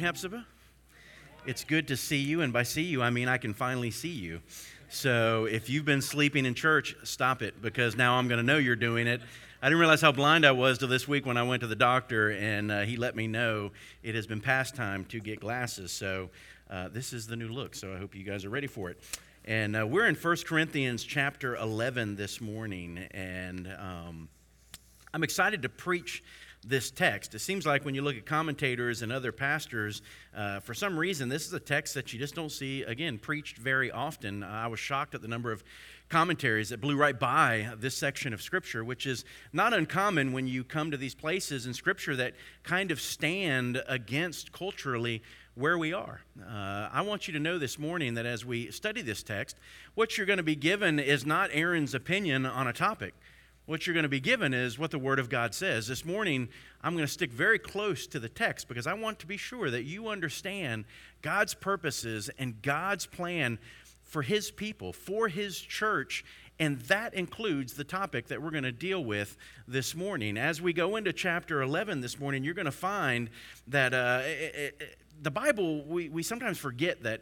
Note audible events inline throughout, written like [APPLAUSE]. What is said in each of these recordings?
morning, Hephzibah. It's good to see you, and by see you, I mean I can finally see you. So if you've been sleeping in church, stop it because now I'm going to know you're doing it. I didn't realize how blind I was till this week when I went to the doctor, and uh, he let me know it has been past time to get glasses. So uh, this is the new look. So I hope you guys are ready for it. And uh, we're in 1 Corinthians chapter 11 this morning, and um, I'm excited to preach this text. It seems like when you look at commentators and other pastors, uh, for some reason, this is a text that you just don't see, again, preached very often. Uh, I was shocked at the number of commentaries that blew right by this section of Scripture, which is not uncommon when you come to these places in Scripture that kind of stand against culturally where we are. Uh, I want you to know this morning that as we study this text, what you're going to be given is not Aaron's opinion on a topic what you're going to be given is what the Word of God says. This morning, I'm going to stick very close to the text because I want to be sure that you understand God's purposes and God's plan for His people, for His church, and that includes the topic that we're going to deal with this morning. As we go into chapter 11 this morning, you're going to find that uh, it, it, the Bible, we, we sometimes forget that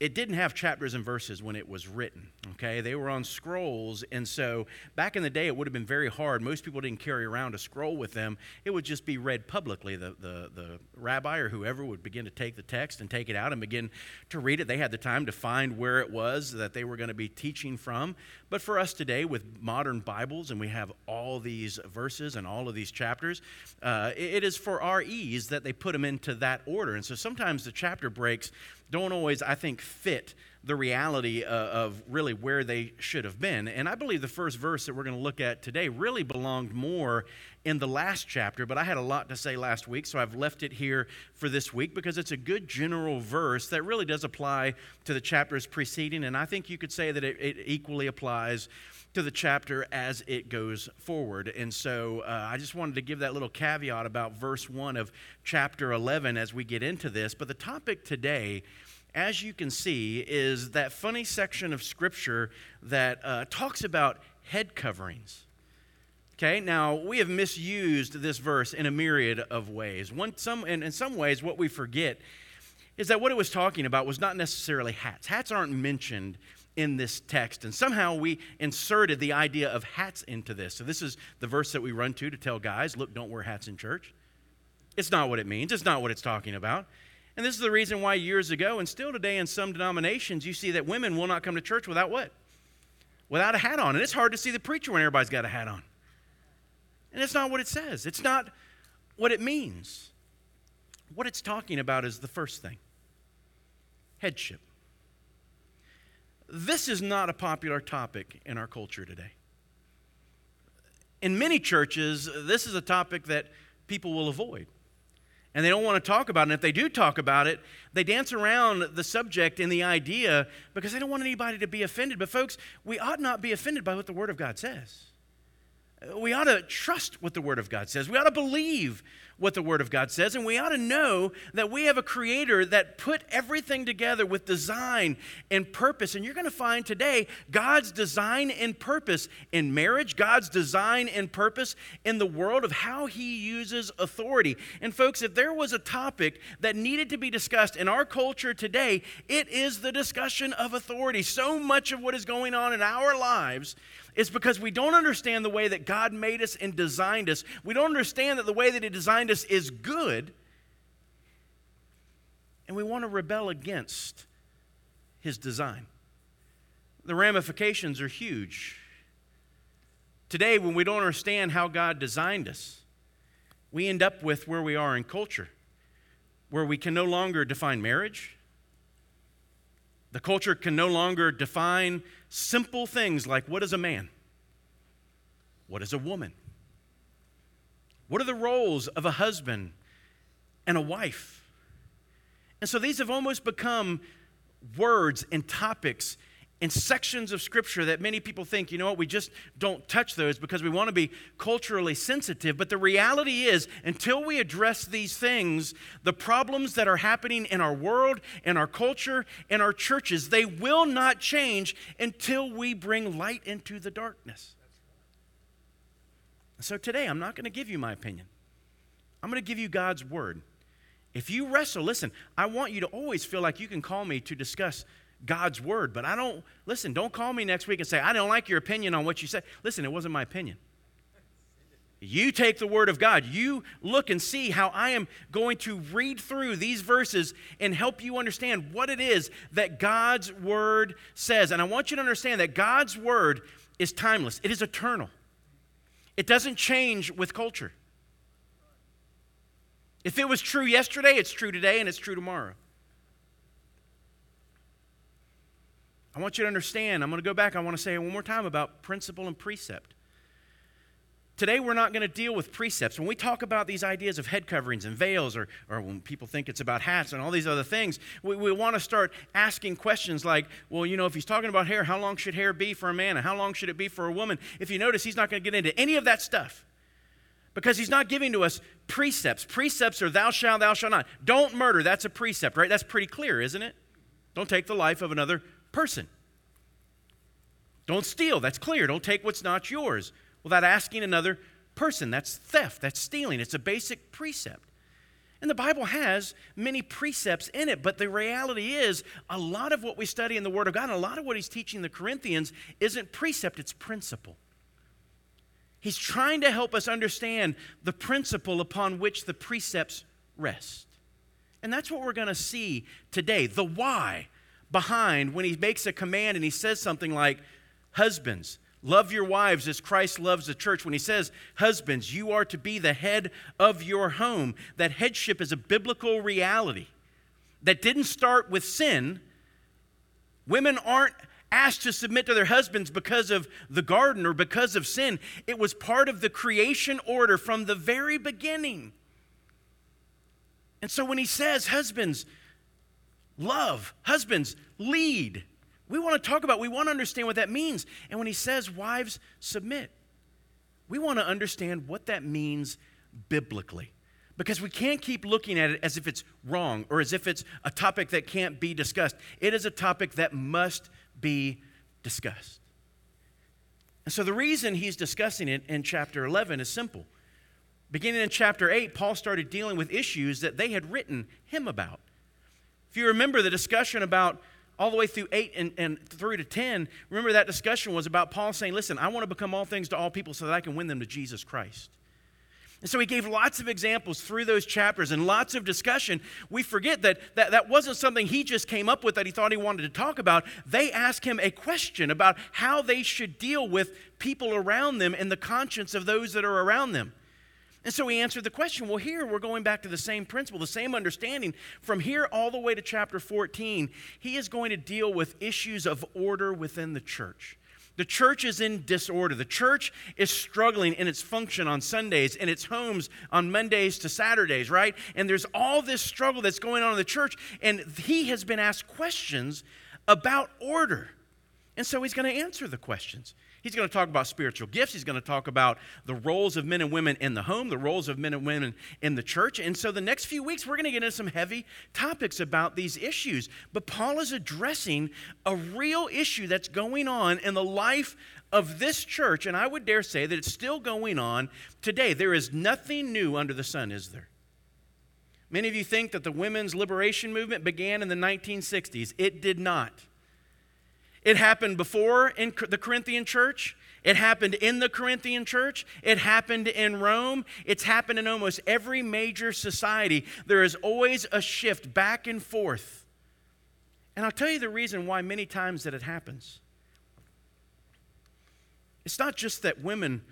it didn't have chapters and verses when it was written okay? They were on scrolls and so back in the day it would have been very hard. Most people didn't carry around a scroll with them. It would just be read publicly. The, the, the rabbi or whoever would begin to take the text and take it out and begin to read it. They had the time to find where it was that they were going to be teaching from. But for us today with modern bibles and we have all these verses and all of these chapters uh, it is for our ease that they put them into that order. And so sometimes the chapter breaks don't always, I think, fit the reality uh, of really where they should have been. And I believe the first verse that we're going to look at today really belonged more in the last chapter, but I had a lot to say last week, so I've left it here for this week because it's a good general verse that really does apply to the chapters preceding, and I think you could say that it, it equally applies to the chapter as it goes forward. And so uh, I just wanted to give that little caveat about verse 1 of chapter 11 as we get into this. But the topic today, as you can see, is that funny section of Scripture that uh, talks about head coverings. Okay, now we have misused this verse in a myriad of ways. One, some, and in some ways, what we forget is that what it was talking about was not necessarily hats. Hats aren't mentioned in this text. And somehow we inserted the idea of hats into this. So this is the verse that we run to to tell guys, look, don't wear hats in church. It's not what it means, it's not what it's talking about. And this is the reason why years ago, and still today in some denominations, you see that women will not come to church without what? Without a hat on. And it's hard to see the preacher when everybody's got a hat on. And it's not what it says, it's not what it means. What it's talking about is the first thing headship. This is not a popular topic in our culture today. In many churches, this is a topic that people will avoid. And they don't want to talk about it. And if they do talk about it, they dance around the subject and the idea because they don't want anybody to be offended. But, folks, we ought not be offended by what the Word of God says. We ought to trust what the Word of God says. We ought to believe what the Word of God says, and we ought to know that we have a Creator that put everything together with design and purpose. And you're going to find today God's design and purpose in marriage, God's design and purpose in the world of how He uses authority. And, folks, if there was a topic that needed to be discussed in our culture today, it is the discussion of authority. So much of what is going on in our lives is because we don't understand the way that God made us and designed us. We don't understand that the way that He designed us is good, and we want to rebel against his design. The ramifications are huge. Today, when we don't understand how God designed us, we end up with where we are in culture, where we can no longer define marriage. The culture can no longer define simple things like what is a man? What is a woman? What are the roles of a husband and a wife? And so these have almost become words and topics in sections of scripture that many people think, you know what, we just don't touch those because we want to be culturally sensitive. But the reality is, until we address these things, the problems that are happening in our world, in our culture, in our churches, they will not change until we bring light into the darkness. So today, I'm not going to give you my opinion. I'm going to give you God's word. If you wrestle, listen, I want you to always feel like you can call me to discuss God's word, but I don't, listen, don't call me next week and say, I don't like your opinion on what you said. Listen, it wasn't my opinion. You take the word of God. You look and see how I am going to read through these verses and help you understand what it is that God's word says. And I want you to understand that God's word is timeless, it is eternal, it doesn't change with culture. If it was true yesterday, it's true today and it's true tomorrow. I want you to understand. I'm going to go back. I want to say one more time about principle and precept. Today, we're not going to deal with precepts. When we talk about these ideas of head coverings and veils, or, or when people think it's about hats and all these other things, we, we want to start asking questions like, well, you know, if he's talking about hair, how long should hair be for a man and how long should it be for a woman? If you notice, he's not going to get into any of that stuff because he's not giving to us precepts. Precepts are thou shalt, thou shalt not. Don't murder, that's a precept, right? That's pretty clear, isn't it? Don't take the life of another person. Don't steal, that's clear. Don't take what's not yours without asking another person. That's theft, that's stealing. It's a basic precept. And the Bible has many precepts in it, but the reality is a lot of what we study in the Word of God and a lot of what he's teaching the Corinthians isn't precept, it's principle. He's trying to help us understand the principle upon which the precepts rest. And that's what we're going to see today the why behind when he makes a command and he says something like, Husbands, love your wives as Christ loves the church. When he says, Husbands, you are to be the head of your home, that headship is a biblical reality that didn't start with sin. Women aren't asked to submit to their husbands because of the garden or because of sin. It was part of the creation order from the very beginning. And so when he says, Husbands, love, husbands, lead, we want to talk about, we want to understand what that means. And when he says, Wives, submit, we want to understand what that means biblically. Because we can't keep looking at it as if it's wrong or as if it's a topic that can't be discussed. It is a topic that must be discussed. And so the reason he's discussing it in chapter 11 is simple. Beginning in chapter 8, Paul started dealing with issues that they had written him about. If you remember the discussion about all the way through 8 and, and through to 10, remember that discussion was about Paul saying, Listen, I want to become all things to all people so that I can win them to Jesus Christ. And so he gave lots of examples through those chapters and lots of discussion. We forget that, that that wasn't something he just came up with that he thought he wanted to talk about. They asked him a question about how they should deal with people around them and the conscience of those that are around them. And so he answered the question. Well, here we're going back to the same principle, the same understanding. From here all the way to chapter 14, he is going to deal with issues of order within the church. The church is in disorder. The church is struggling in its function on Sundays, in its homes on Mondays to Saturdays, right? And there's all this struggle that's going on in the church. And he has been asked questions about order. And so he's going to answer the questions. He's going to talk about spiritual gifts. He's going to talk about the roles of men and women in the home, the roles of men and women in the church. And so the next few weeks, we're going to get into some heavy topics about these issues. But Paul is addressing a real issue that's going on in the life of this church. And I would dare say that it's still going on today. There is nothing new under the sun, is there? Many of you think that the women's liberation movement began in the 1960s. It did not. It happened before in the Corinthian church. It happened in the Corinthian church. It happened in Rome. It's happened in almost every major society. There is always a shift back and forth. And I'll tell you the reason why many times that it happens. It's not just that women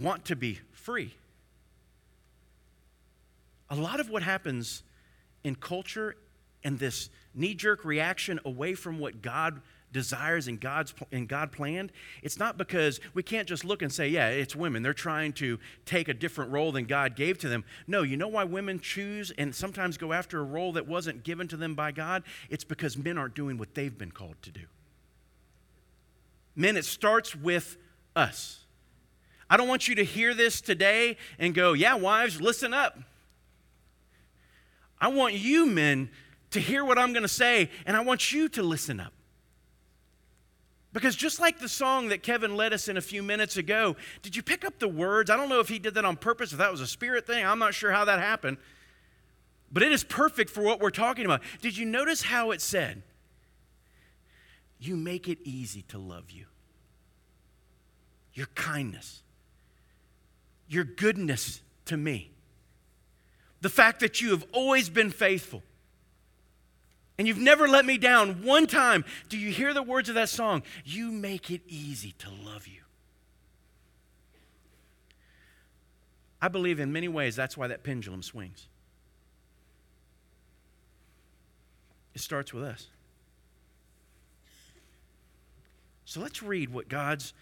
want to be free. A lot of what happens in culture and this knee jerk reaction away from what God desires and God's and God planned, it's not because we can't just look and say, yeah, it's women. They're trying to take a different role than God gave to them. No, you know why women choose and sometimes go after a role that wasn't given to them by God? It's because men aren't doing what they've been called to do. Men, it starts with us. I don't want you to hear this today and go, yeah, wives, listen up. I want you men to hear what I'm going to say, and I want you to listen up. Because just like the song that Kevin led us in a few minutes ago, did you pick up the words? I don't know if he did that on purpose, if that was a spirit thing. I'm not sure how that happened. but it is perfect for what we're talking about. Did you notice how it said, You make it easy to love you? Your kindness, your goodness to me, the fact that you have always been faithful. And you've never let me down one time. Do you hear the words of that song? You make it easy to love you. I believe in many ways that's why that pendulum swings. It starts with us. So let's read what God's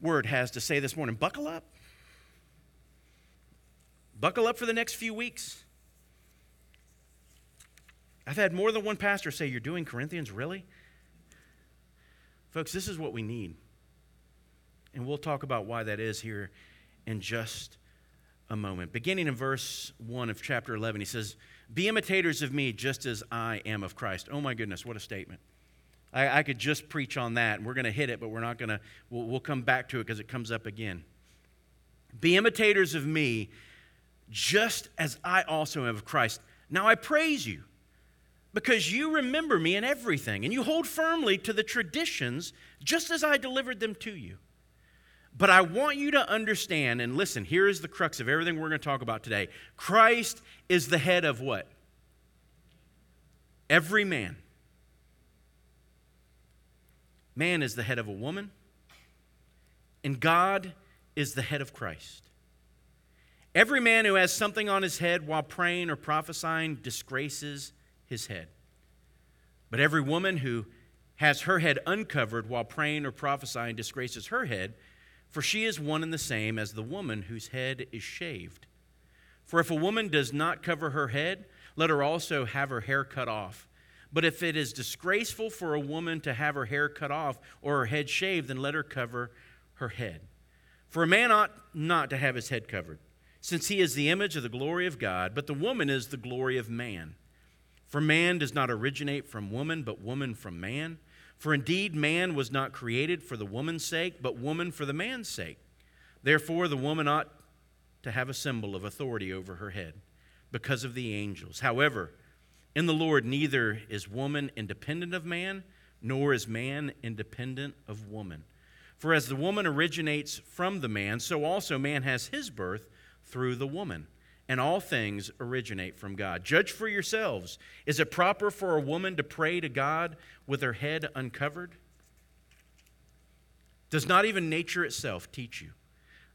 word has to say this morning. Buckle up. Buckle up for the next few weeks. I've had more than one pastor say, You're doing Corinthians, really? Folks, this is what we need. And we'll talk about why that is here in just a moment. Beginning in verse 1 of chapter 11, he says, Be imitators of me just as I am of Christ. Oh my goodness, what a statement. I, I could just preach on that, and we're going to hit it, but we're not going to, we'll, we'll come back to it because it comes up again. Be imitators of me just as I also am of Christ. Now I praise you because you remember me in everything, and you hold firmly to the traditions just as I delivered them to you. But I want you to understand and listen, here is the crux of everything we're going to talk about today. Christ is the head of what? Every man. Man is the head of a woman, and God is the head of Christ. Every man who has something on his head while praying or prophesying disgraces his head. But every woman who has her head uncovered while praying or prophesying disgraces her head for she is one and the same as the woman whose head is shaved. For if a woman does not cover her head, let her also have her hair cut off. But if it is disgraceful for a woman to have her hair cut off or her head shaved, then let her cover her head. For a man ought not to have his head covered, since he is the image of the glory of God, but the woman is the glory of man. For man does not originate from woman, but woman from man. For indeed, man was not created for the woman's sake, but woman for the man's sake. Therefore, the woman ought to have a symbol of authority over her head because of the angels. However, in the Lord, neither is woman independent of man, nor is man independent of woman. For as the woman originates from the man, so also man has his birth through the woman and all things originate from God. Judge for yourselves. Is it proper for a woman to pray to God with her head uncovered? Does not even nature itself teach you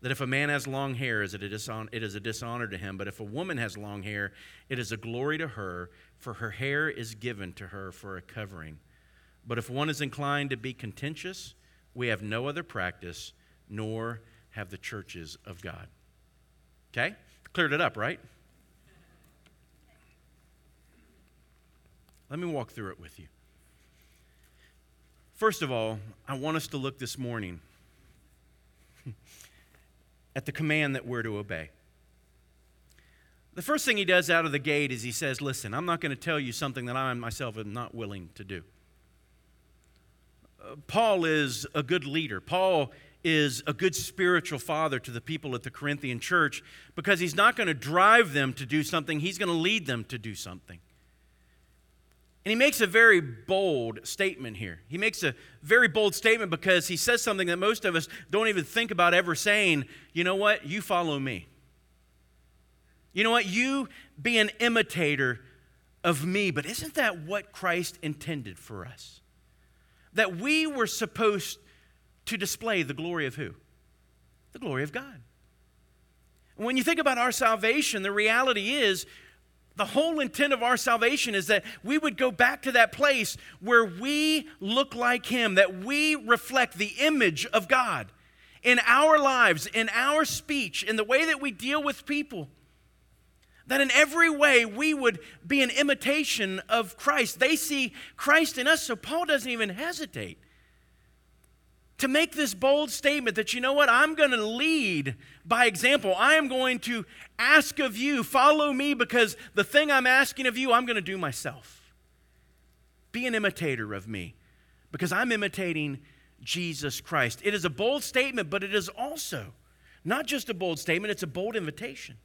that if a man has long hair, it is a dishonor to him, but if a woman has long hair, it is a glory to her, for her hair is given to her for a covering. But if one is inclined to be contentious, we have no other practice, nor have the churches of God. Okay? Cleared it up, right? Let me walk through it with you. First of all, I want us to look this morning [LAUGHS] at the command that we're to obey. The first thing he does out of the gate is he says, Listen, I'm not going to tell you something that I myself am not willing to do. Uh, Paul is a good leader. Paul is a good spiritual father to the people at the Corinthian church because he's not going to drive them to do something, he's going to lead them to do something. And he makes a very bold statement here. He makes a very bold statement because he says something that most of us don't even think about ever saying. You know what? You follow me. You know what? You be an imitator of me. But isn't that what Christ intended for us? That we were supposed to display the glory of who? The glory of God. When you think about our salvation, the reality is the whole intent of our salvation is that we would go back to that place where we look like Him, that we reflect the image of God in our lives, in our speech, in the way that we deal with people. That in every way we would be an imitation of Christ. They see Christ in us, so Paul doesn't even hesitate to make this bold statement that, you know what, I'm going to lead by example. I am going to ask of you, follow me, because the thing I'm asking of you, I'm going to do myself. Be an imitator of me, because I'm imitating Jesus Christ. It is a bold statement, but it is also not just a bold statement, it's a bold invitation.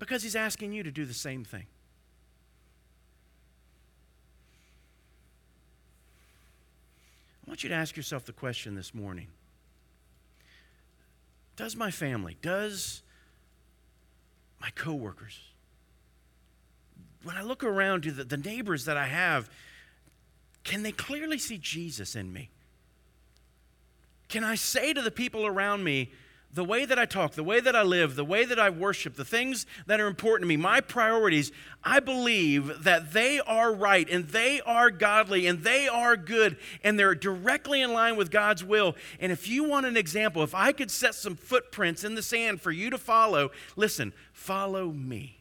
Because he's asking you to do the same thing. I want you to ask yourself the question this morning Does my family, does my coworkers, when I look around to the, the neighbors that I have, can they clearly see Jesus in me? Can I say to the people around me, the way that I talk, the way that I live, the way that I worship, the things that are important to me, my priorities, I believe that they are right and they are godly and they are good and they're directly in line with God's will. And if you want an example, if I could set some footprints in the sand for you to follow, listen, follow me.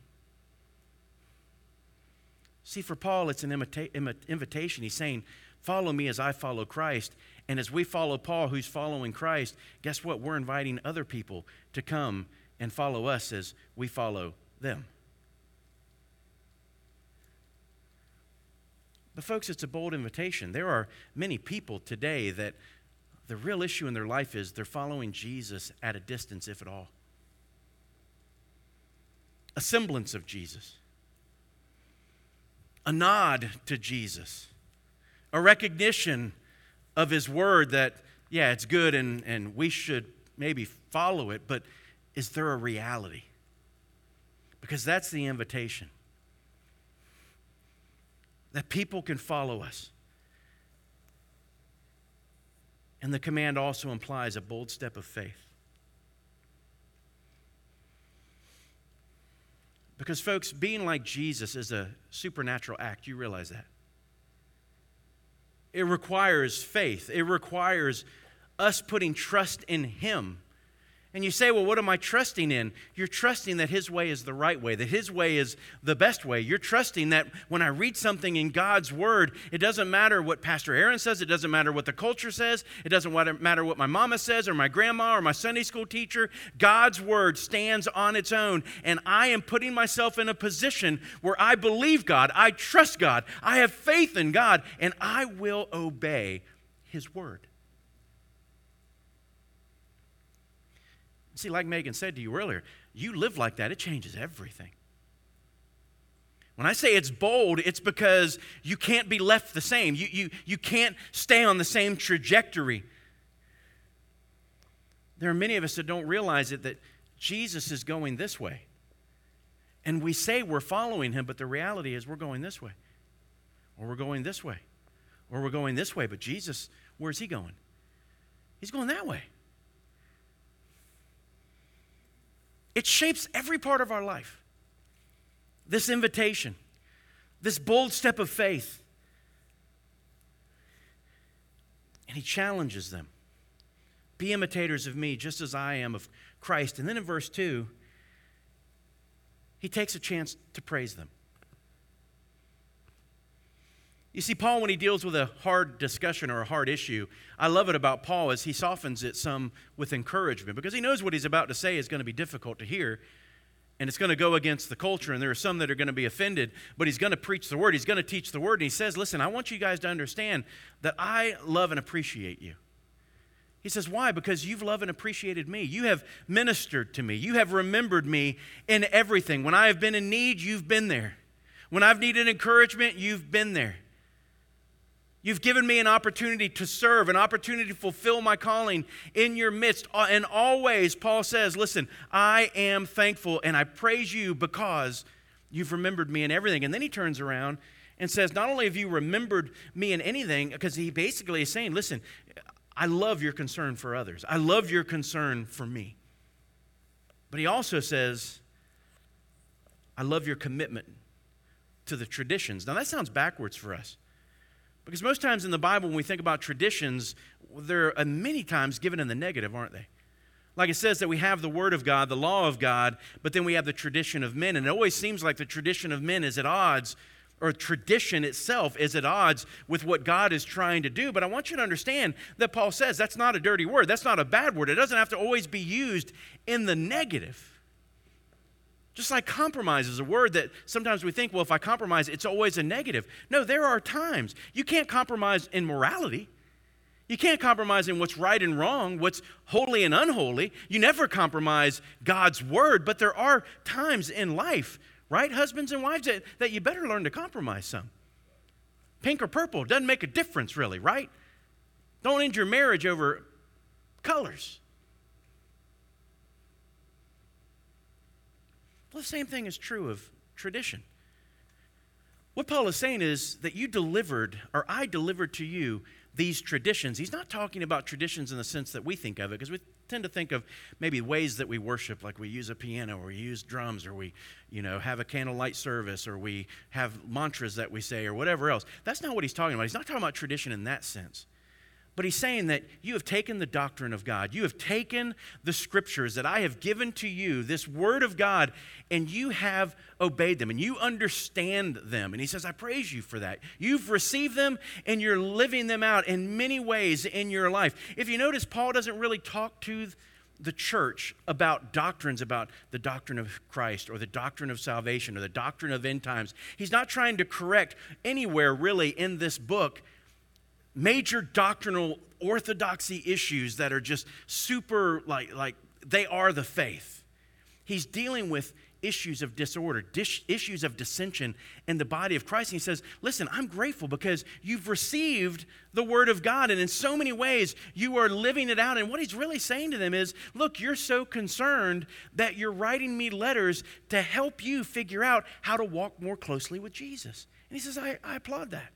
See, for Paul, it's an imita- invitation. He's saying, Follow me as I follow Christ. And as we follow Paul, who's following Christ, guess what? We're inviting other people to come and follow us as we follow them. But, folks, it's a bold invitation. There are many people today that the real issue in their life is they're following Jesus at a distance, if at all. A semblance of Jesus, a nod to Jesus, a recognition of His Word that, yeah, it's good and, and we should maybe follow it, but is there a reality? Because that's the invitation. That people can follow us. And the command also implies a bold step of faith. Because, folks, being like Jesus is a supernatural act. You realize that. It requires faith, it requires us putting trust in Him. And you say, well, what am I trusting in? You're trusting that His way is the right way, that His way is the best way. You're trusting that when I read something in God's Word, it doesn't matter what Pastor Aaron says, it doesn't matter what the culture says, it doesn't matter what my mama says or my grandma or my Sunday school teacher. God's Word stands on its own. And I am putting myself in a position where I believe God, I trust God, I have faith in God, and I will obey His Word. See, like Megan said to you earlier, you live like that, it changes everything. When I say it's bold, it's because you can't be left the same. You, you, you can't stay on the same trajectory. There are many of us that don't realize it that Jesus is going this way. And we say we're following him, but the reality is we're going this way. Or we're going this way. Or we're going this way. But Jesus, where's he going? He's going that way. It shapes every part of our life. This invitation, this bold step of faith. And he challenges them Be imitators of me, just as I am of Christ. And then in verse 2, he takes a chance to praise them. You see, Paul, when he deals with a hard discussion or a hard issue, I love it about Paul is he softens it some with encouragement because he knows what he's about to say is going to be difficult to hear and it's going to go against the culture and there are some that are going to be offended but he's going to preach the word he's going to teach the word and he says listen i want you guys to understand that i love and appreciate you. He says why? Because you've loved and appreciated me. You have ministered to me. You have remembered me in everything. When i have been in need you've been there. When i've needed encouragement you've been there You've given me an opportunity to serve, an opportunity to fulfill my calling in your midst. Uh, and always, Paul says, Listen, I am thankful and I praise you because you've remembered me in everything. And then he turns around and says, Not only have you remembered me in anything, because he basically is saying, Listen, I love your concern for others, I love your concern for me. But he also says, I love your commitment to the traditions. Now, that sounds backwards for us. Because most times in the Bible, when we think about traditions, they're uh, many times given in the negative, aren't they? Like it says that we have the Word of God, the law of God, but then we have the tradition of men. And it always seems like the tradition of men is at odds, or tradition itself is at odds with what God is trying to do. But I want you to understand that Paul says that's not a dirty word, that's not a bad word. It doesn't have to always be used in the negative. Just like compromise is a word that sometimes we think, well, if I compromise, it's always a negative. No, there are times. You can't compromise in morality. You can't compromise in what's right and wrong, what's holy and unholy. You never compromise God's word, but there are times in life, right, husbands and wives, that, that you better learn to compromise some. Pink or purple doesn't make a difference, really, right? Don't end your marriage over colors. Well, the same thing is true of tradition. What Paul is saying is that you delivered, or I delivered to you, these traditions. He's not talking about traditions in the sense that we think of it, because we tend to think of maybe ways that we worship, like we use a piano, or we use drums, or we, you know, have a candlelight service, or we have mantras that we say, or whatever else. That's not what he's talking about. He's not talking about tradition in that sense. But he's saying that you have taken the doctrine of God, you have taken the scriptures that I have given to you, this word of God, and you have obeyed them and you understand them. And he says, I praise you for that. You've received them and you're living them out in many ways in your life. If you notice, Paul doesn't really talk to the church about doctrines about the doctrine of Christ or the doctrine of salvation or the doctrine of end times. He's not trying to correct anywhere really in this book major doctrinal orthodoxy issues that are just super like like they are the faith. He's dealing with issues of disorder, dis- issues of dissension in the body of Christ. And he says, Listen, I'm grateful because you've received the word of God, and in so many ways you are living it out. And what he's really saying to them is, Look, you're so concerned that you're writing me letters to help you figure out how to walk more closely with Jesus. And he says, I, I applaud that.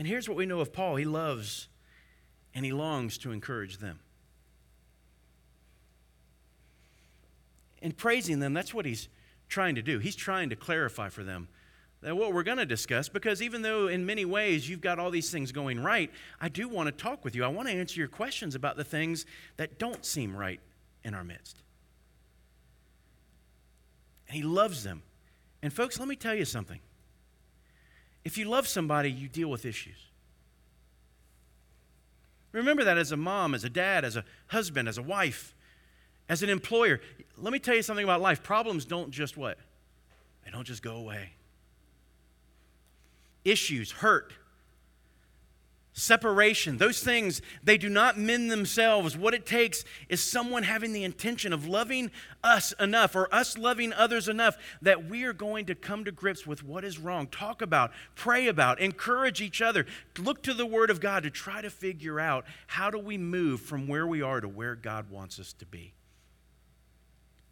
And here's what we know of Paul he loves and he longs to encourage them. In praising them, that's what he's trying to do. He's trying to clarify for them that what we're going to discuss, because even though in many ways you've got all these things going right, I do want to talk with you. I want to answer your questions about the things that don't seem right in our midst. And he loves them. And folks, let me tell you something. If you love somebody, you deal with issues. Remember that as a mom, as a dad, as a husband, as a wife, as an employer. Let me tell you something about life. Problems don't just what? They don't just go away. Issues, hurt, separation, those things, they do not mend themselves. What it takes is someone having the intention of loving us enough or us loving others enough that we are going to come to grips with what is wrong, talk about, pray about, encourage each other, look to the Word of God to try to figure out how do we move from where we are to where God wants us to be.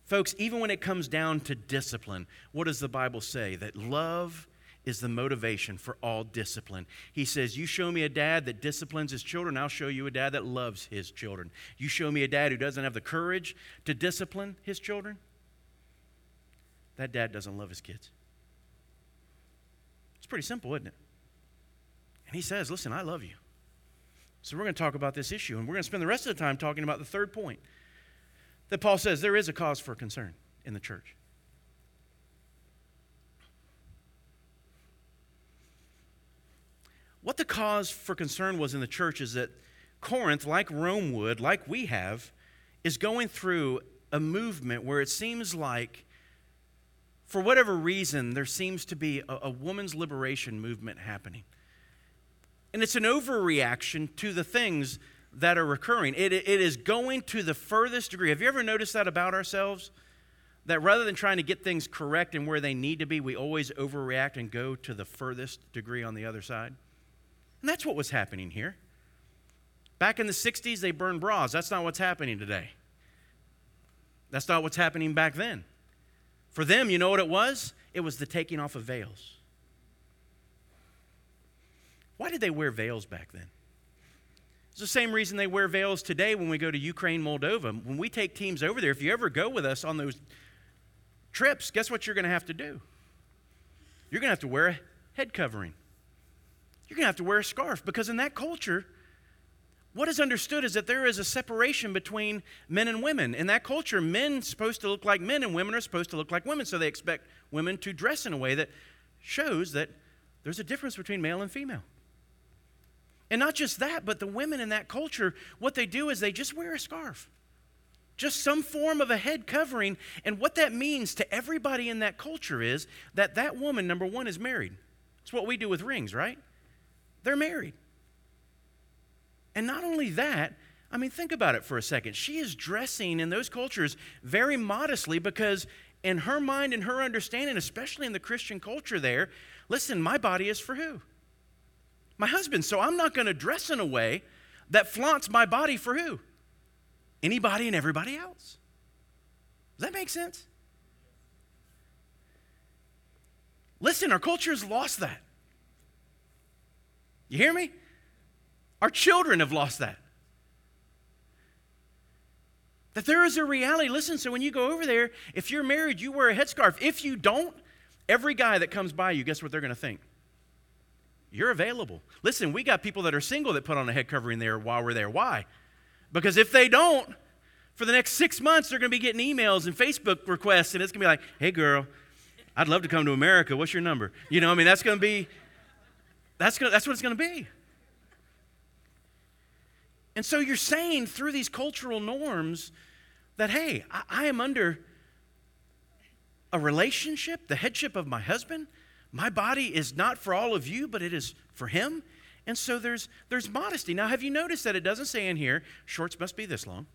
Folks, even when it comes down to discipline, what does the Bible say? That love is the motivation for all discipline. He says, You show me a dad that disciplines his children, I'll show you a dad that loves his children. You show me a dad who doesn't have the courage to discipline his children, that dad doesn't love his kids. It's pretty simple, isn't it? And he says, Listen, I love you. So we're going to talk about this issue, and we're going to spend the rest of the time talking about the third point that Paul says there is a cause for concern in the church. What the cause for concern was in the church is that Corinth, like Rome would, like we have, is going through a movement where it seems like, for whatever reason, there seems to be a, a woman's liberation movement happening. And it's an overreaction to the things that are occurring. It, it is going to the furthest degree. Have you ever noticed that about ourselves? That rather than trying to get things correct and where they need to be, we always overreact and go to the furthest degree on the other side? And that's what was happening here. Back in the 60s, they burned bras. That's not what's happening today. That's not what's happening back then. For them, you know what it was? It was the taking off of veils. Why did they wear veils back then? It's the same reason they wear veils today when we go to Ukraine, Moldova. When we take teams over there, if you ever go with us on those trips, guess what you're going to have to do? You're going to have to wear a head covering you're going to have to wear a scarf because in that culture, what is understood is that there is a separation between men and women. In that culture, men are supposed to look like men and women are supposed to look like women. So they expect women to dress in a way that shows that there's a difference between male and female. And not just that, but the women in that culture, what they do is they just wear a scarf. just some form of a head covering. And what that means to everybody in that culture is that that woman, number one, is married. It's what we do with rings, right? They're married. And not only that, I mean, think about it for a second. She is dressing in those cultures very modestly because, in her mind and her understanding, especially in the Christian culture there, listen, my body is for who? My husband. So I'm not going to dress in a way that flaunts my body for who? Anybody and everybody else. Does that make sense? Listen, our culture has lost that. You hear me? Our children have lost that. That there is a reality. Listen, so when you go over there, if you're married, you wear a headscarf. If you don't, every guy that comes by you, guess what they're going to think? You're available. Listen, we got people that are single that put on a head covering there while we're there. Why? Because if they don't, for the next six months, they're going to be getting emails and Facebook requests, and it's going to be like, hey, girl, I'd love to come to America. What's your number? You know, I mean, that's going to be, that's, gonna, that's what it's going to be. And so you're saying through these cultural norms that, hey, I, I am under a relationship, the headship of my husband. My body is not for all of you, but it is for him. And so there's, there's modesty. Now, have you noticed that it doesn't say in here, shorts must be this long?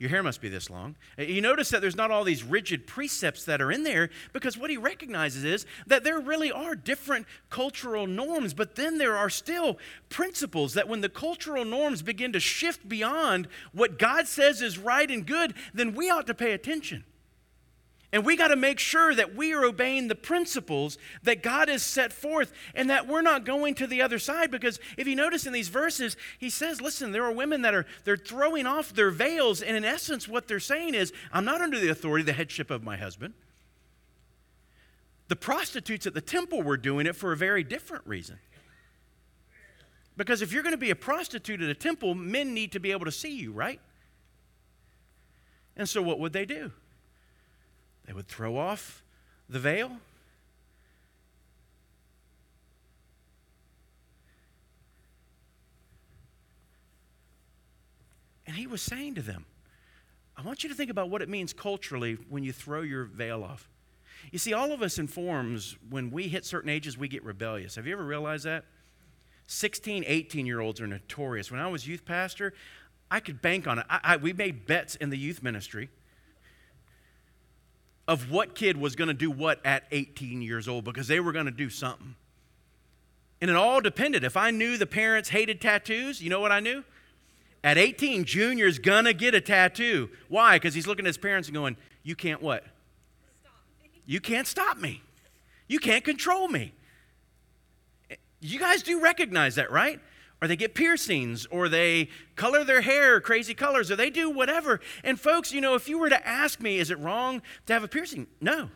Your hair must be this long. Uh, you notice that there's not all these rigid precepts that are in there because what he recognizes is that there really are different cultural norms, but then there are still principles that when the cultural norms begin to shift beyond what God says is right and good, then we ought to pay attention. And we got to make sure that we are obeying the principles that God has set forth and that we're not going to the other side because if you notice in these verses, he says, listen, there are women that are they're throwing off their veils and in essence what they're saying is, I'm not under the authority, the headship of my husband. The prostitutes at the temple were doing it for a very different reason. Because if you're going to be a prostitute at a temple, men need to be able to see you, right? And so what would they do? They would throw off the veil. And he was saying to them, I want you to think about what it means culturally when you throw your veil off. You see, all of us in forms, when we hit certain ages, we get rebellious. Have you ever realized that? 16, 18 year olds are notorious. When I was youth pastor, I could bank on it. I, I, we made bets in the youth ministry of what kid was going to do what at 18 years old because they were going to do something. And it all depended. If I knew the parents hated tattoos, you know what I knew? At 18, Junior's going to get a tattoo. Why? Because he's looking at his parents and going, You can't what? You can't stop me. You can't control me. You guys do recognize that, right? Or they get piercings, or they color their hair crazy colors, or they do whatever. And folks, you know, if you were to ask me, is it wrong to have a piercing? No.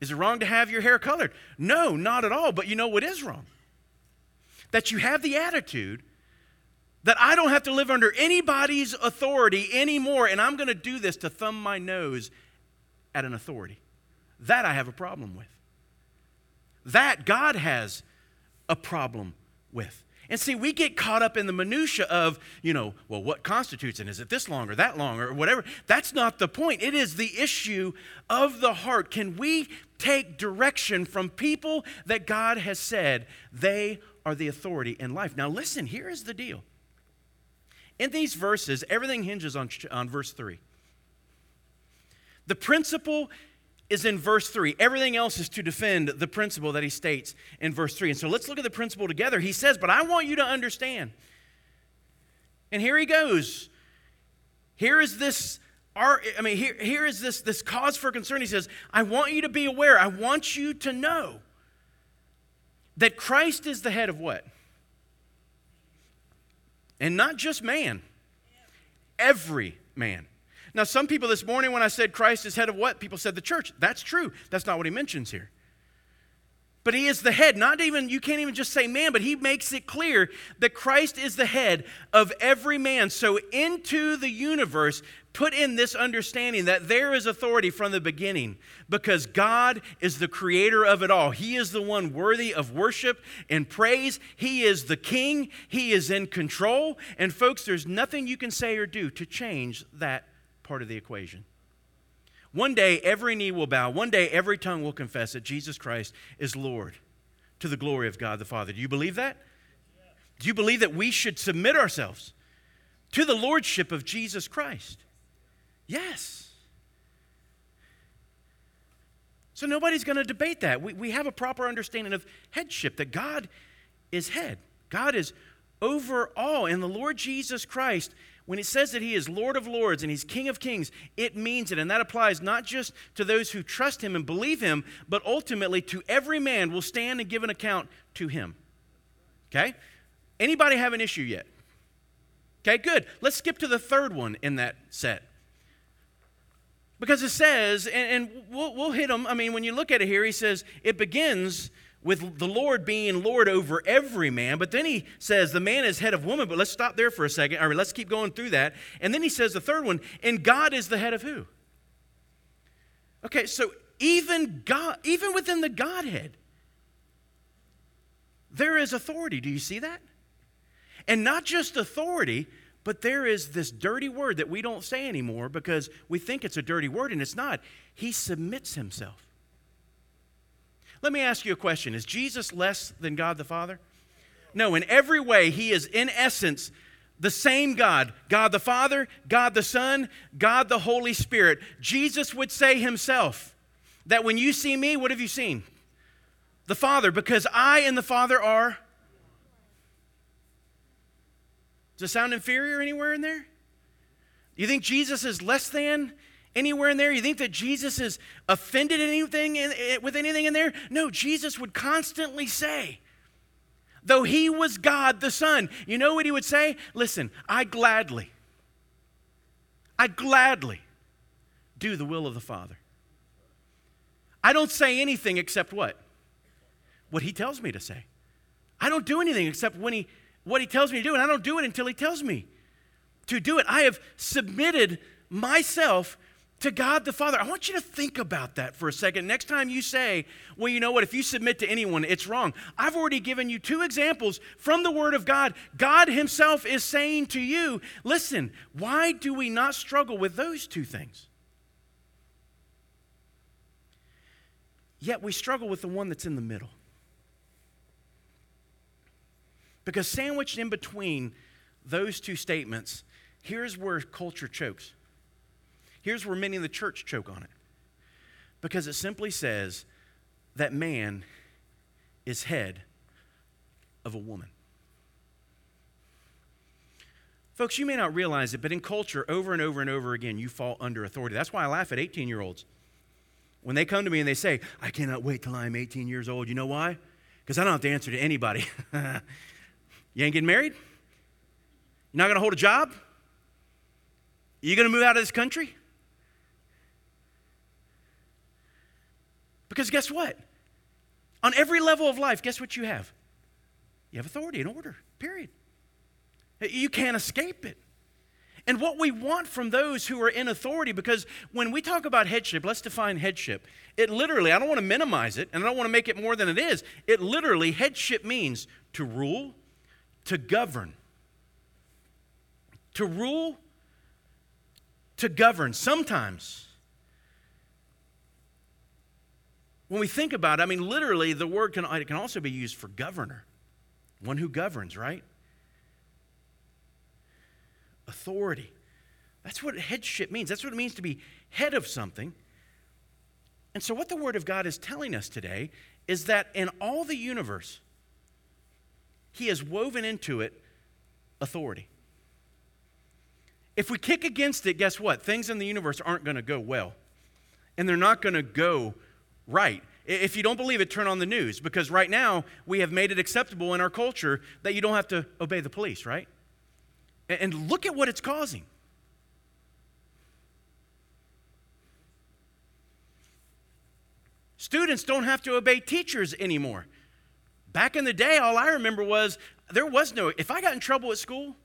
Is it wrong to have your hair colored? No, not at all. But you know what is wrong? That you have the attitude that I don't have to live under anybody's authority anymore, and I'm going to do this to thumb my nose at an authority. That I have a problem with. That God has a problem with. And see, we get caught up in the minutia of, you know, well, what constitutes and is it this long or that long or whatever? That's not the point. It is the issue of the heart. Can we take direction from people that God has said they are the authority in life? Now, listen, here is the deal. In these verses, everything hinges on, on verse 3. The principle is in verse 3. Everything else is to defend the principle that he states in verse 3. And so let's look at the principle together. He says, But I want you to understand. And here he goes. Here is this. I mean, here, here is this, this cause for concern. He says, I want you to be aware. I want you to know that Christ is the head of what? And not just man, every man. Now, some people this morning, when I said Christ is head of what? People said the church. That's true. That's not what he mentions here. But he is the head, not even, you can't even just say man, but he makes it clear that Christ is the head of every man. So into the universe, put in this understanding that there is authority from the beginning because God is the creator of it all. He is the one worthy of worship and praise. He is the king, He is in control. And folks, there's nothing you can say or do to change that part of the equation. One day, every knee will bow. One day, every tongue will confess that Jesus Christ is Lord to the glory of God the Father. Do you believe that? Do you believe that we should submit ourselves to the lordship of Jesus Christ? Yes. So nobody's going to debate that. We, we have a proper understanding of headship, that God is head. God is over all. And the Lord Jesus Christ when it says that he is Lord of Lords and he's King of Kings, it means it. And that applies not just to those who trust him and believe him, but ultimately to every man will stand and give an account to him. Okay? Anybody have an issue yet? Okay, good. Let's skip to the third one in that set. Because it says, and, and we'll, we'll hit them. I mean, when you look at it here, he says, it begins with the Lord being Lord over every man. But then he says the man is head of woman. But let's stop there for a second. Or let's keep going through that. And then he says the third one, and God is the head of who? Okay, so even God, even within the Godhead, there is authority. Do you see that? And not just authority, but there is this dirty word that we don't say anymore because we think it's a dirty word and it's not. He submits himself. Let me ask you a question Is Jesus less than God the Father? No, in every way, he is in essence the same God God the Father, God the Son, God the Holy Spirit. Jesus would say himself that when you see me, what have you seen? The Father, because I and the Father are. Does it sound inferior anywhere in there? You think Jesus is less than? Anywhere in there? You think that Jesus is offended anything in, eh, with anything in there? No, Jesus would constantly say, though he was God the Son, you know what he would say? Listen, I gladly, I gladly do the will of the Father. I don't say anything except what? What he tells me to say. I don't do anything except when he, what he tells me to do, and I don't do it until he tells me to do it. I have submitted myself to God the Father. I want you to think about that for a second. Next time you say, well, you know what, if you submit to anyone, it's wrong. I've already given you two examples from the Word of God. God Himself is saying to you, listen, why do we not struggle with those two things? Yet we struggle with the one that's in the middle. Because sandwiched in between those two statements, here's where culture chokes. Here's where many in the church choke on it because it simply says that man is head of a woman. Folks, you may not realize it, but in culture, over and over and over again, you fall under authority. That's why I laugh at 18 year olds. When they come to me and they say, I cannot wait till I'm 18 years old. You know why? Because I don't have to answer to anybody. [LAUGHS] you ain't getting married? You're not going to hold a job? You going to move out of this country? Because guess what? On every level of life, guess what you have? You have authority and order, period. You can't escape it. And what we want from those who are in authority, because when we talk about headship, let's define headship. It literally, I don't want to minimize it, and I don't want to make it more than it is. It literally, headship means to rule, to govern. To rule, to govern. Sometimes when we think about it, I mean, literally, the word can, it can also be used for governor, one who governs, right? Authority. That's what headship means. That's what it means to be head of something. And so, what the Word of God is telling us today is that in all the universe, He has woven into it authority. If we kick against it, guess what? Things in the universe aren't going to go well. And they're not going to go right. If you don't believe it, turn on the news because right now we have made it acceptable in our culture that you don't have to obey the police, right? And look at what it's causing. Students don't have to obey teachers anymore. Back in the day, all I remember was there was no, if I got in trouble at school,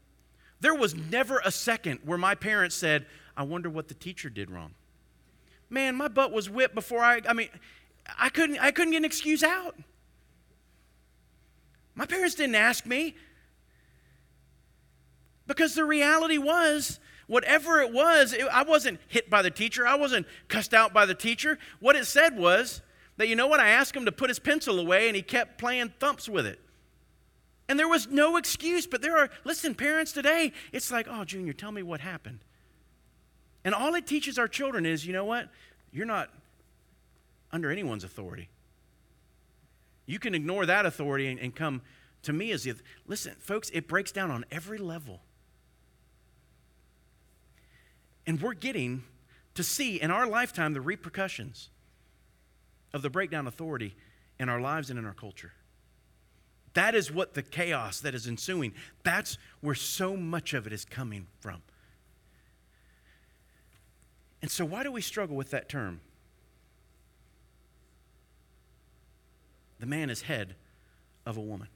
there was never a second where my parents said, I wonder what the teacher did wrong. Man, my butt was whipped before I, I mean, I couldn't, I couldn't get an excuse out. My parents didn't ask me. Because the reality was, whatever it was, it, I wasn't hit by the teacher. I wasn't cussed out by the teacher. What it said was that, you know what, I asked him to put his pencil away and he kept playing thumps with it. And there was no excuse, but there are, listen, parents today, it's like, oh, Junior, tell me what happened. And all it teaches our children is, you know what? You're not under anyone's authority. You can ignore that authority and, and come to me as the. Listen, folks, it breaks down on every level. And we're getting to see in our lifetime the repercussions of the breakdown authority in our lives and in our culture. That is what the chaos that is ensuing, that's where so much of it is coming from. And so, why do we struggle with that term? The man is head of a woman.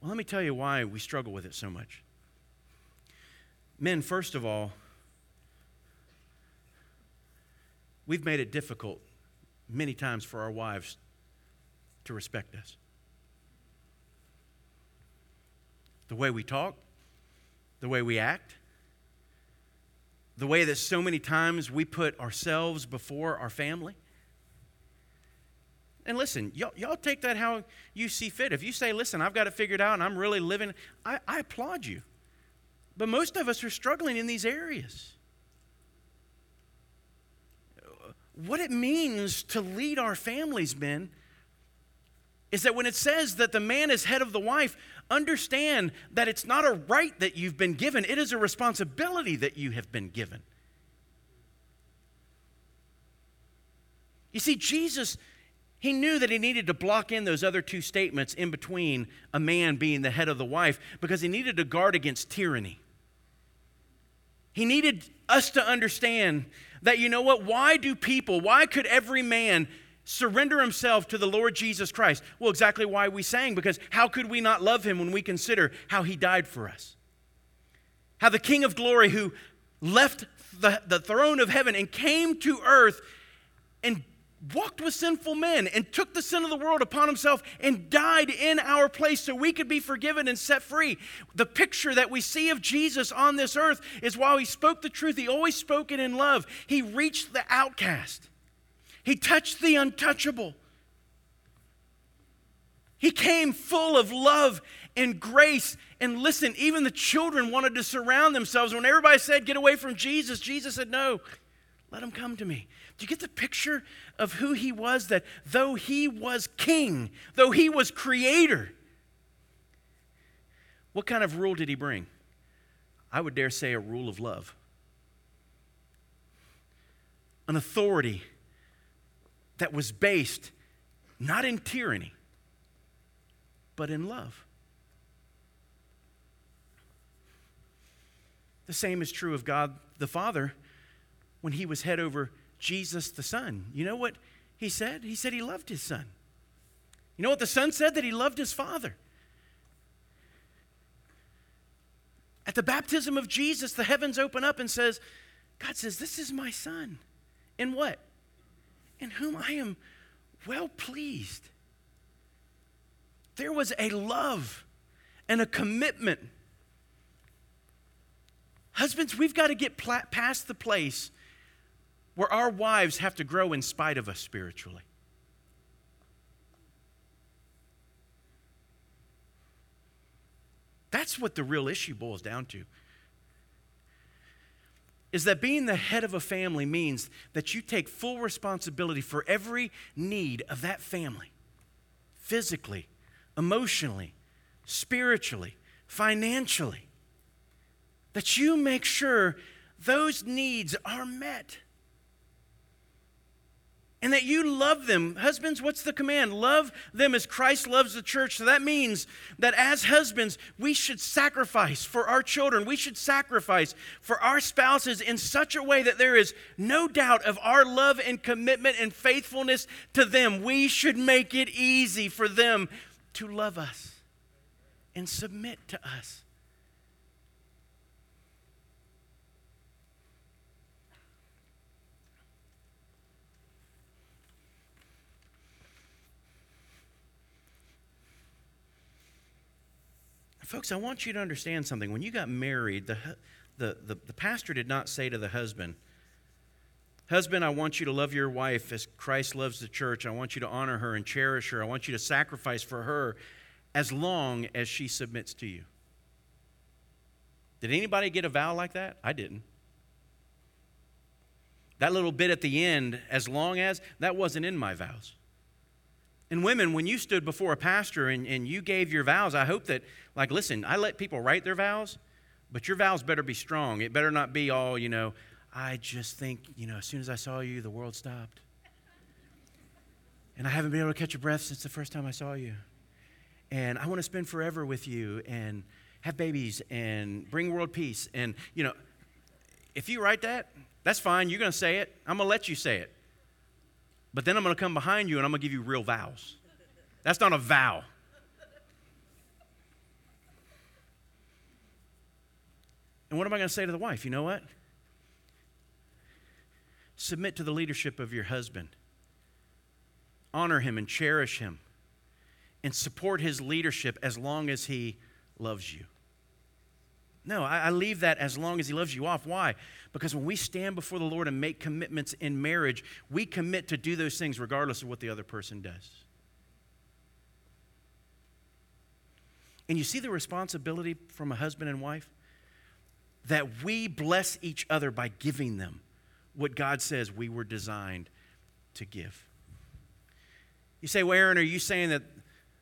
Well, let me tell you why we struggle with it so much. Men, first of all, we've made it difficult many times for our wives to respect us. The way we talk, the way we act, the way that so many times we put ourselves before our family. And listen, y'all, y'all take that how you see fit. If you say, listen, I've got it figured out and I'm really living, I, I applaud you. But most of us are struggling in these areas. What it means to lead our families, men, is that when it says that the man is head of the wife, understand that it's not a right that you've been given, it is a responsibility that you have been given. You see, Jesus, he knew that he needed to block in those other two statements in between a man being the head of the wife because he needed to guard against tyranny. He needed us to understand that, you know what? Why do people, why could every man surrender himself to the Lord Jesus Christ? Well, exactly why we sang, because how could we not love him when we consider how he died for us? How the King of glory, who left the, the throne of heaven and came to earth and walked with sinful men and took the sin of the world upon himself and died in our place so we could be forgiven and set free. The picture that we see of Jesus on this earth is while he spoke the truth, he always spoke it in love. He reached the outcast, he touched the untouchable. He came full of love and grace. And listen, even the children wanted to surround themselves. When everybody said, Get away from Jesus, Jesus said, No, let them come to me. Do you get the picture of who he was? That though he was king, though he was creator, what kind of rule did he bring? I would dare say a rule of love, an authority that was based not in tyranny, but in love. The same is true of God the Father when he was head over Jesus the Son. You know what he said? He said he loved his son. You know what the son said? That he loved his father. At the baptism of Jesus, the heavens open up and says, God says, This is my son. In what? In whom I am well pleased. There was a love and a commitment. Husbands, we've got to get past the place where our wives have to grow in spite of us spiritually. That's what the real issue boils down to. Is that being the head of a family means that you take full responsibility for every need of that family physically, emotionally, spiritually, financially. That you make sure those needs are met. And that you love them. Husbands, what's the command? Love them as Christ loves the church. So that means that as husbands, we should sacrifice for our children. We should sacrifice for our spouses in such a way that there is no doubt of our love and commitment and faithfulness to them. We should make it easy for them to love us and submit to us. Folks, I want you to understand something. When you got married, the, the, the, the, pastor did not say to the husband, Husband, I want you to love your wife as Christ loves the church. I want you to honor her and cherish her. I want you to sacrifice for her as long as she submits to you. Did anybody get a vow like that? I didn't. That little bit at the end, as long as, that wasn't in my vows. And women, when you stood before a pastor and, and you gave your vows, I hope that, like, listen, I let people write their vows, but your vows better be strong. It better not be all, you know, I just think, you know, as soon as I saw you, the world stopped. And I haven't been able to catch a breath since the first time I saw you. And I want to spend forever with you and have babies and bring world peace. And, you know, if you write that, that's fine. You're going to say it. I'm going to let you say it. But then I'm going to come behind you and I'm going to give you real vows. That's not a vow. And what am I going to say to the wife? You know what? Submit to the leadership of your husband. Honor him and cherish him. And support his leadership as long as he loves you. No, I, I, leave that as long as He loves you off. Why? Because when we stand before the Lord and make commitments in marriage, we commit to do those things regardless of what the other person does. And you see the responsibility from a husband and wife? That we bless each other by giving them what God says we were designed to give. You say, well, Aaron, are you saying that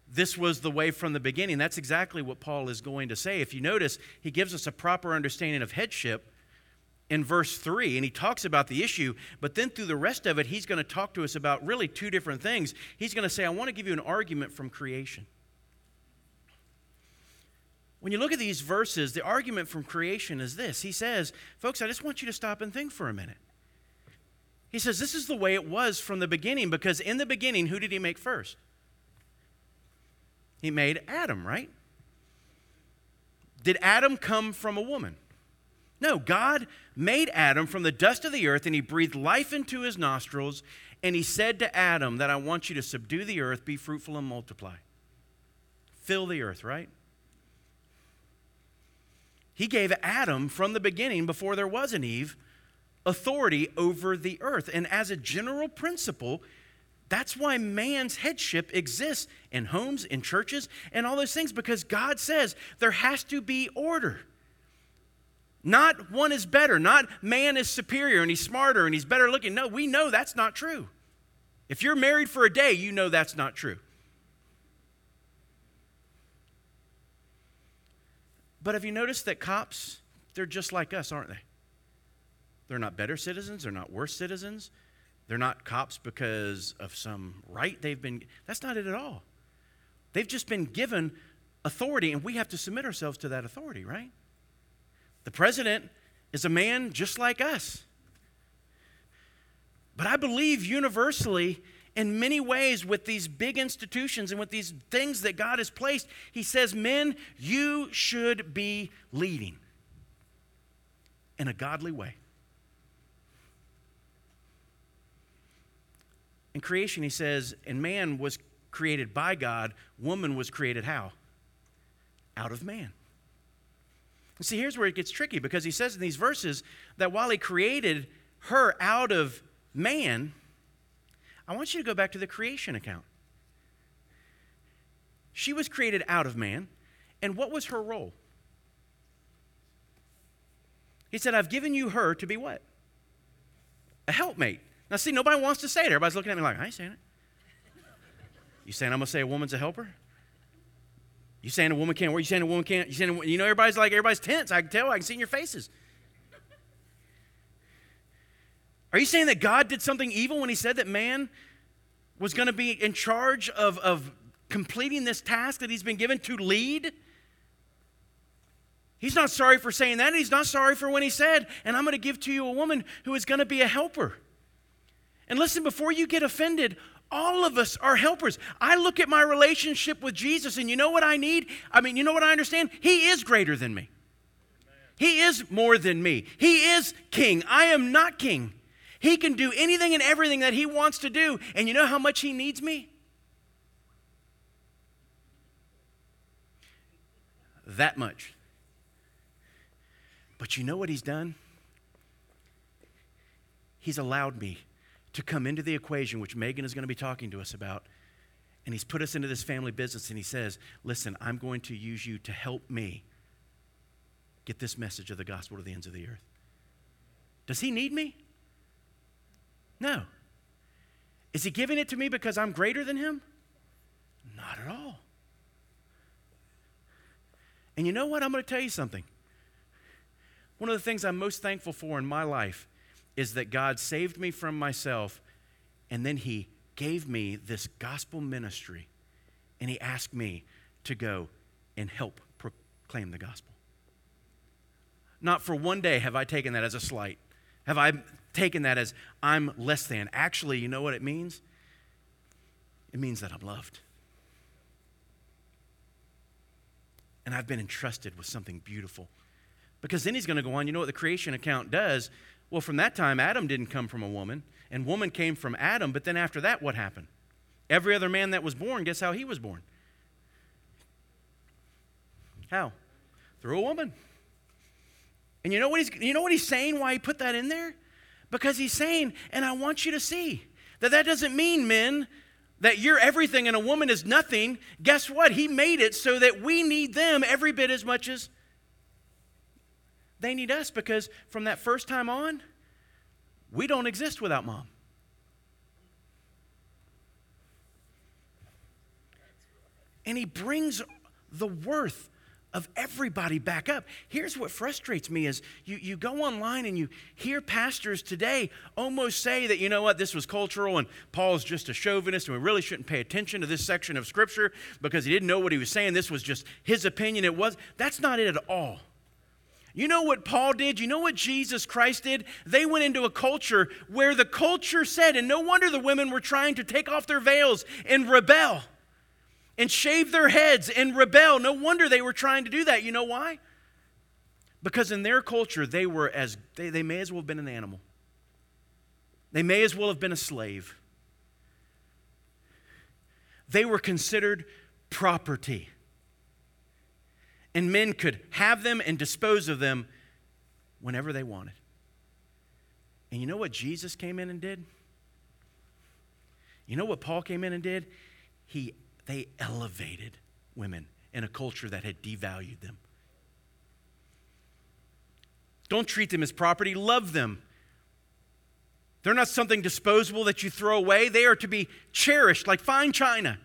this was the way from the beginning. That's exactly what Paul is going to say. If you notice, he gives us a proper understanding of headship in verse 3, and he talks about the issue, but then through the rest of it, he's going to talk to us about really two different things. He's going to say, I want to give you an argument from creation. When you look at these verses, the argument from creation is this He says, Folks, I just want you to stop and think for a minute. He says, This is the way it was from the beginning, because in the beginning, who did he make first? He made Adam, right? Did Adam come from a woman? No, God made Adam from the dust of the earth and he breathed life into his nostrils and he said to Adam that I want you to subdue the earth, be fruitful and multiply. Fill the earth, right? He gave Adam from the beginning before there was an Eve authority over the earth. And as a general principle, that's why man's headship exists in homes, in churches, and all those things, because God says there has to be order. Not one is better, not man is superior and he's smarter and he's better looking. No, we know that's not true. If you're married for a day, you know that's not true. But have you noticed that cops, they're just like us, aren't they? They're not better citizens, they're not worse citizens. They're not cops because of some right they've been. That's not it at all. They've just been given authority, and we have to submit ourselves to that authority, right? The president is a man just like us. But I believe universally, in many ways, with these big institutions and with these things that God has placed, He says, Men, you should be leading in a godly way. In creation, he says, and man was created by God, woman was created how? Out of man. See, here's where it gets tricky because he says in these verses that while he created her out of man, I want you to go back to the creation account. She was created out of man, and what was her role? He said, I've given you her to be what? A helpmate. Now, see, nobody wants to say it. Everybody's looking at me like, I ain't saying it. You saying I'm going to say a woman's a helper? You saying a woman can't work? You saying a woman can't? You saying, you know, everybody's like, everybody's tense. I can tell. I can see in your faces. Are you saying that God did something evil when he said that man was going to be in charge of, of completing this task that he's been given to lead? He's not sorry for saying that. He's not sorry for when he said, and I'm going to give to you a woman who is going to be a helper. And listen, before you get offended, all of us are helpers. I look at my relationship with Jesus, and you know what I need? I mean, you know what I understand? He is greater than me. He is more than me. He is king. I am not king. He can do anything and everything that He wants to do. And you know how much He needs me? That much. But you know what He's done? He's allowed me to come into the equation, which Megan is going to be talking to us about. And He's put us into this family business, and He says, Listen, I'm going to use you to help me get this message of the gospel to the ends of the earth. Does He need me? No. Is he giving it to me because I'm greater than him? Not at all. And you know what? I'm going to tell you something. One of the things I'm most thankful for in my life is that God saved me from myself and then he gave me this gospel ministry and he asked me to go and help proclaim the gospel. Not for one day have I taken that as a slight. Have I taken that as I'm less than. Actually, you know what it means? It means that I'm loved. And I've been entrusted with something beautiful. Because then he's going to go on, you know what the creation account does? Well, from that time, Adam didn't come from a woman, and woman came from Adam, but then after that, what happened? Every other man that was born, guess how he was born? How? Through a woman. And you know what he's you know what he's saying why he put that in there? Because he's saying, and I want you to see that that doesn't mean, men, that you're everything and a woman is nothing. Guess what? He made it so that we need them every bit as much as they need us because from that first time on, we don't exist without mom. And he brings the worth of everybody back up. Here's what frustrates me is you, you go online and you hear pastors today almost say that, you know what, this was cultural and Paul's just a chauvinist and we really shouldn't pay attention to this section of scripture because he didn't know what he was saying. This was just his opinion. It was. That's not it at all. You know what Paul did? You know what Jesus Christ did? They went into a culture where the culture said, and no wonder the women were trying to take off their veils and rebel and shave their heads and rebel. No wonder they were trying to do that. You know why? Because in their culture, they were as they, they may as well have been an animal. They may as well have been a slave. They were considered property. And men could have them and dispose of them whenever they wanted. And you know what Jesus came in and did? You know what Paul came in and did? He they elevated women in a culture that had devalued them. Don't treat them as property, love them. They're not something disposable that you throw away, they are to be cherished like fine china.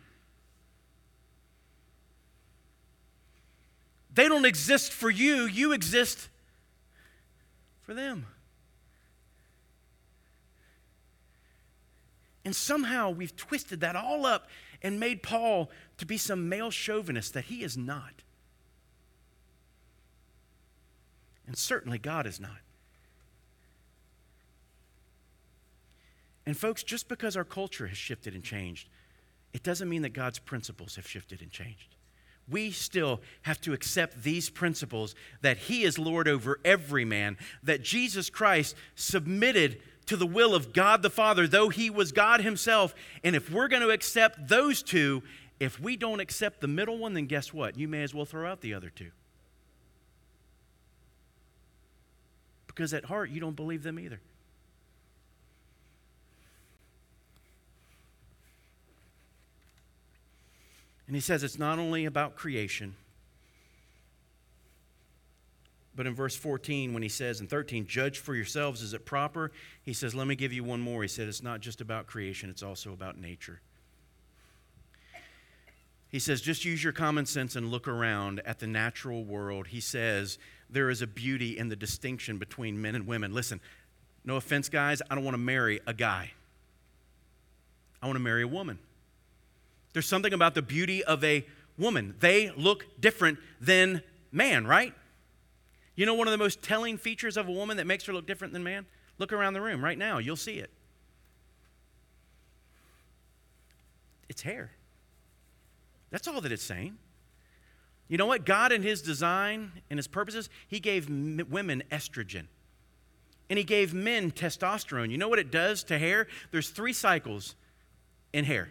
They don't exist for you, you exist for them. And somehow we've twisted that all up and made Paul to be some male chauvinist that he is not. And certainly God is not. And, folks, just because our culture has shifted and changed, it doesn't mean that God's principles have shifted and changed. We still have to accept these principles that He is Lord over every man, that Jesus Christ submitted to the will of God the Father, though he was God himself. And if we're going to accept those two, if we don't accept the middle one, then guess what? You may as well throw out the other two. Because at heart, you don't believe them either. And he says it's not only about creation but in verse 14, when he says in 13, judge for yourselves, is it proper? He says, let me give you one more. He said, it's not just about creation, it's also about nature. He says, just use your common sense and look around at the natural world. He says, there is a beauty in the distinction between men and women. Listen, No offense, guys, I don't want to marry a guy. I want to marry a woman. There's something about the beauty of a woman. They look different than man, right? You know one of the most telling features of a woman that makes her look different than man? Look around the room right now, you'll see it. It's hair. That's all that it's saying. You know what? God, in His design and His purposes, He gave women estrogen. And He gave men testosterone. You know what it does to hair? There's three cycles in hair.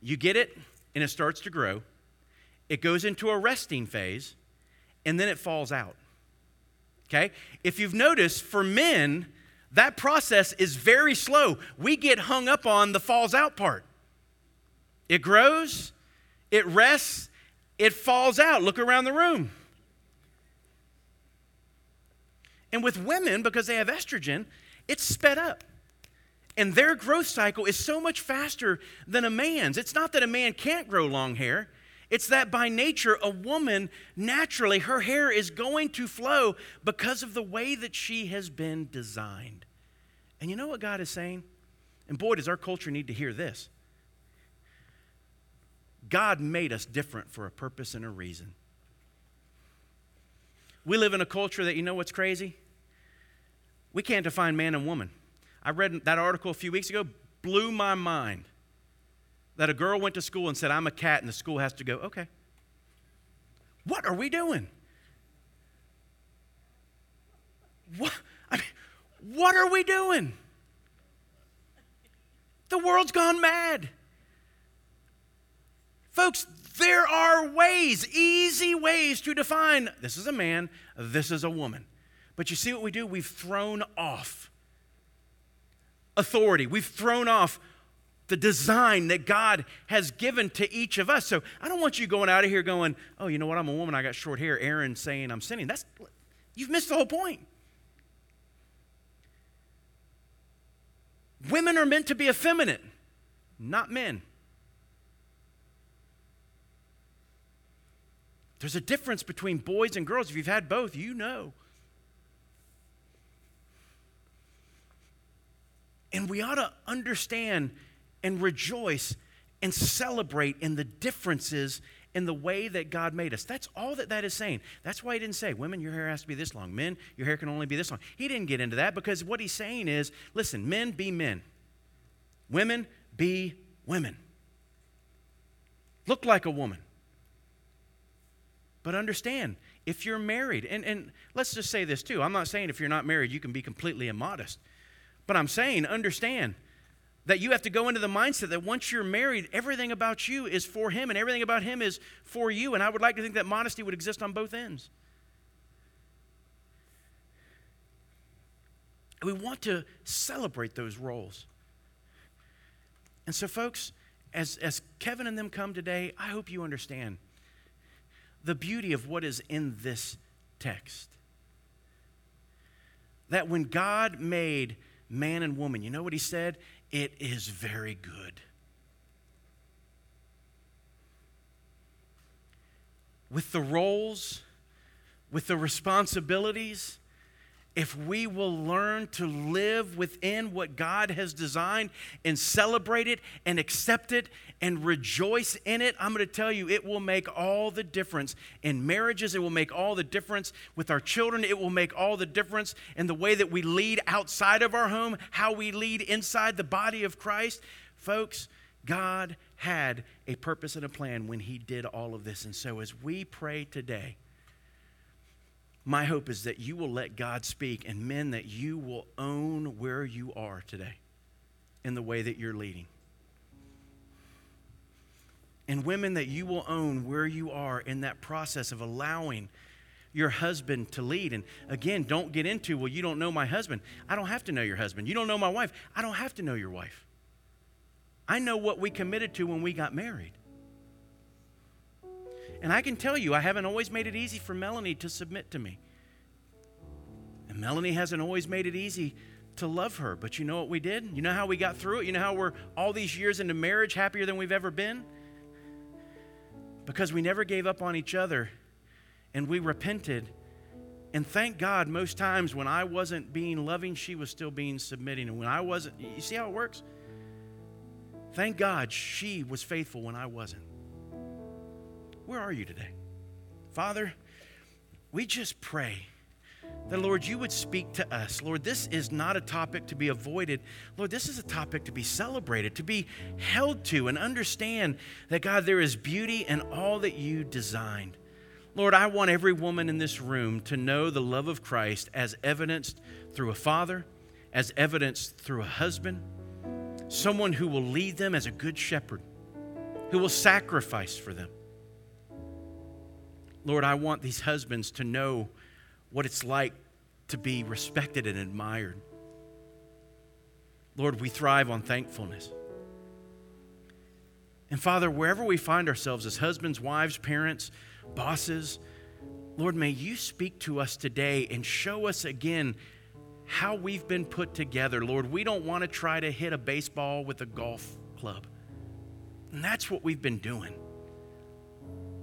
You get it, and it starts to grow. It goes into a resting phase, and then it falls out. Okay? If you've noticed, for men, that process is very slow. We get hung up on the falls out part. It grows, it rests, it falls out. Look around the room. And with women, because they have estrogen, it's sped up. And their growth cycle is so much faster than a man's. It's not that a man can't grow long hair, it's that by nature, a woman, naturally, her hair is going to flow because of the way that she has been designed. And you know what God is saying? And boy, does our culture need to hear this. God made us different for a purpose and a reason. We live in a culture that, you know what's crazy? We can't define man and woman. I read that article a few weeks ago, blew my mind. That a girl went to school and said, I'm a cat, and the school has to go, okay. What are we doing? What, I mean, what are we doing? The world's gone mad. Folks, there are ways, easy ways to define this is a man, this is a woman. But you see what we do? We've thrown off authority, we've thrown off the design that God has given to each of us. So I don't want you going out of here going, oh, you know what? I'm a woman, I got short hair. Aaron saying I'm sinning. That's, you've missed the whole point. Women are meant to be effeminate, not men. There's a difference between boys and girls. If you've had both, you know. And we ought to understand and rejoice and celebrate in the differences in the way that God made us. That's all that that is saying. That's why he didn't say, women, your hair has to be this long. Men, your hair can only be this long. He didn't get into that because what he's saying is listen, men, be men. Women, be women. Look like a woman. But understand, if you're married, and, and let's just say this too. I'm not saying if you're not married, you can be completely immodest. But I'm saying, understand that you have to go into the mindset that once you're married, everything about you is for him and everything about him is for you. And I would like to think that modesty would exist on both ends. We want to celebrate those roles. And so, folks, as, as Kevin and them come today, I hope you understand the beauty of what is in this text. That when God made man and woman, you know what he said? It is very good. With the roles, with the responsibilities, if we will learn to live within what God has designed and celebrate it and accept it and rejoice in it, I'm going to tell you, it will make all the difference in marriages. It will make all the difference with our children. It will make all the difference in the way that we lead outside of our home, how we lead inside the body of Christ. Folks, God had a purpose and a plan when He did all of this. And so as we pray today, my hope is that you will let God speak, and men, that you will own where you are today in the way that you're leading. And women, that you will own where you are in that process of allowing your husband to lead. And again, don't get into, well, you don't know my husband. I don't have to know your husband. You don't know my wife. I don't have to know your wife. I know what we committed to when we got married. And I can tell you, I haven't always made it easy for Melanie to submit to me. And Melanie hasn't always made it easy to love her. But you know what we did? You know how we got through it? You know how we're all these years into marriage happier than we've ever been? Because we never gave up on each other and we repented And thank God, most times when I wasn't being loving, she was still being submitting. And when I wasn't, you see how it works? Thank God she was faithful when I wasn't. Where are you today? Father, we just pray that, Lord, you would speak to us. Lord, this is not a topic to be avoided. Lord, this is a topic to be celebrated, to be held to, and understand that, God, there is beauty in all that you designed. Lord, I want every woman in this room to know the love of Christ as evidenced through a father, as evidenced through a husband, someone who will lead them as a good shepherd, who will sacrifice for them. Lord, I want these husbands to know what it's like to be respected and admired. Lord, we thrive on thankfulness. And Father, wherever we find ourselves as husbands, wives, parents, bosses, Lord, may you speak to us today and show us again how we've been put together. Lord, we don't want to try to hit a baseball with a golf club. And that's what we've been doing.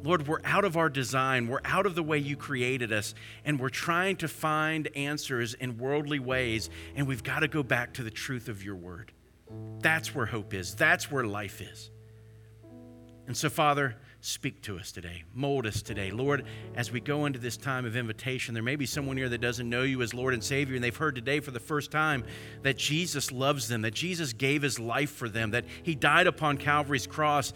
Lord, we're out of our design. We're out of the way you created us, and we're trying to find answers in worldly ways, and we've got to go back to the truth of your word. That's where hope is, that's where life is. And so, Father, speak to us today. Mold us today. Lord, as we go into this time of invitation, there may be someone here that doesn't know you as Lord and Savior, and they've heard today for the first time that Jesus loves them, that Jesus gave his life for them, that he died upon Calvary's cross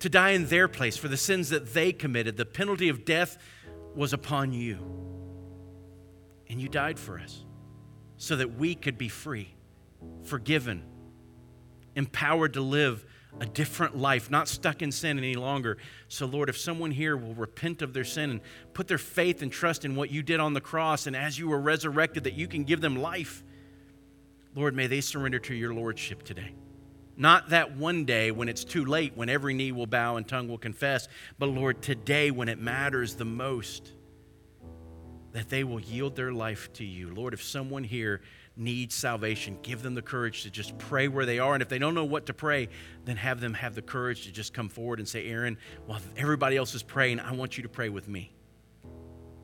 to die in their place for the sins that they committed. The penalty of death was upon you. And you died for us so that we could be free, forgiven, empowered to live a different life, not stuck in sin any longer. So, Lord, if someone here will repent of their sin and put their faith and trust in what you did on the cross and as you were resurrected, that you can give them life, Lord, may they surrender to your Lordship today. Not that one day when it's too late, when every knee will bow and tongue will confess, but Lord, today when it matters the most, that they will yield their life to you. Lord, if someone here needs salvation, give them the courage to just pray where they are. And if they don't know what to pray, then have them have the courage to just come forward and say, Aaron, while everybody else is praying, I want you to pray with me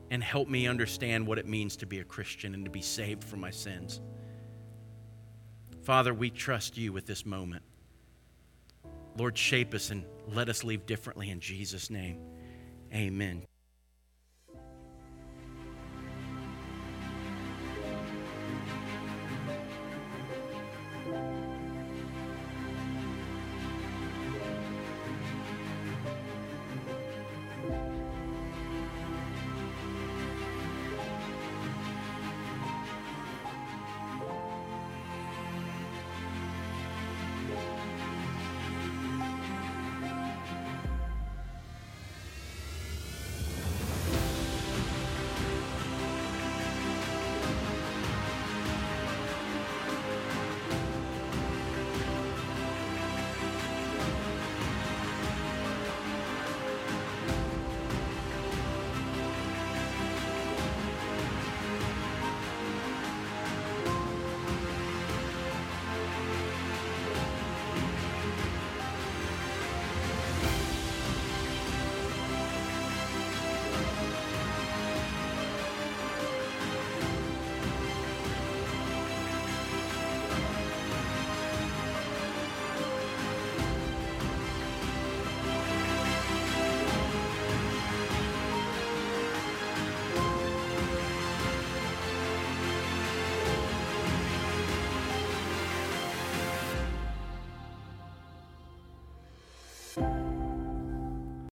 and help me understand what it means to be a Christian and to be saved from my sins. Father, we trust you with this moment. Lord, shape us and let us leave differently in Jesus' name. Amen.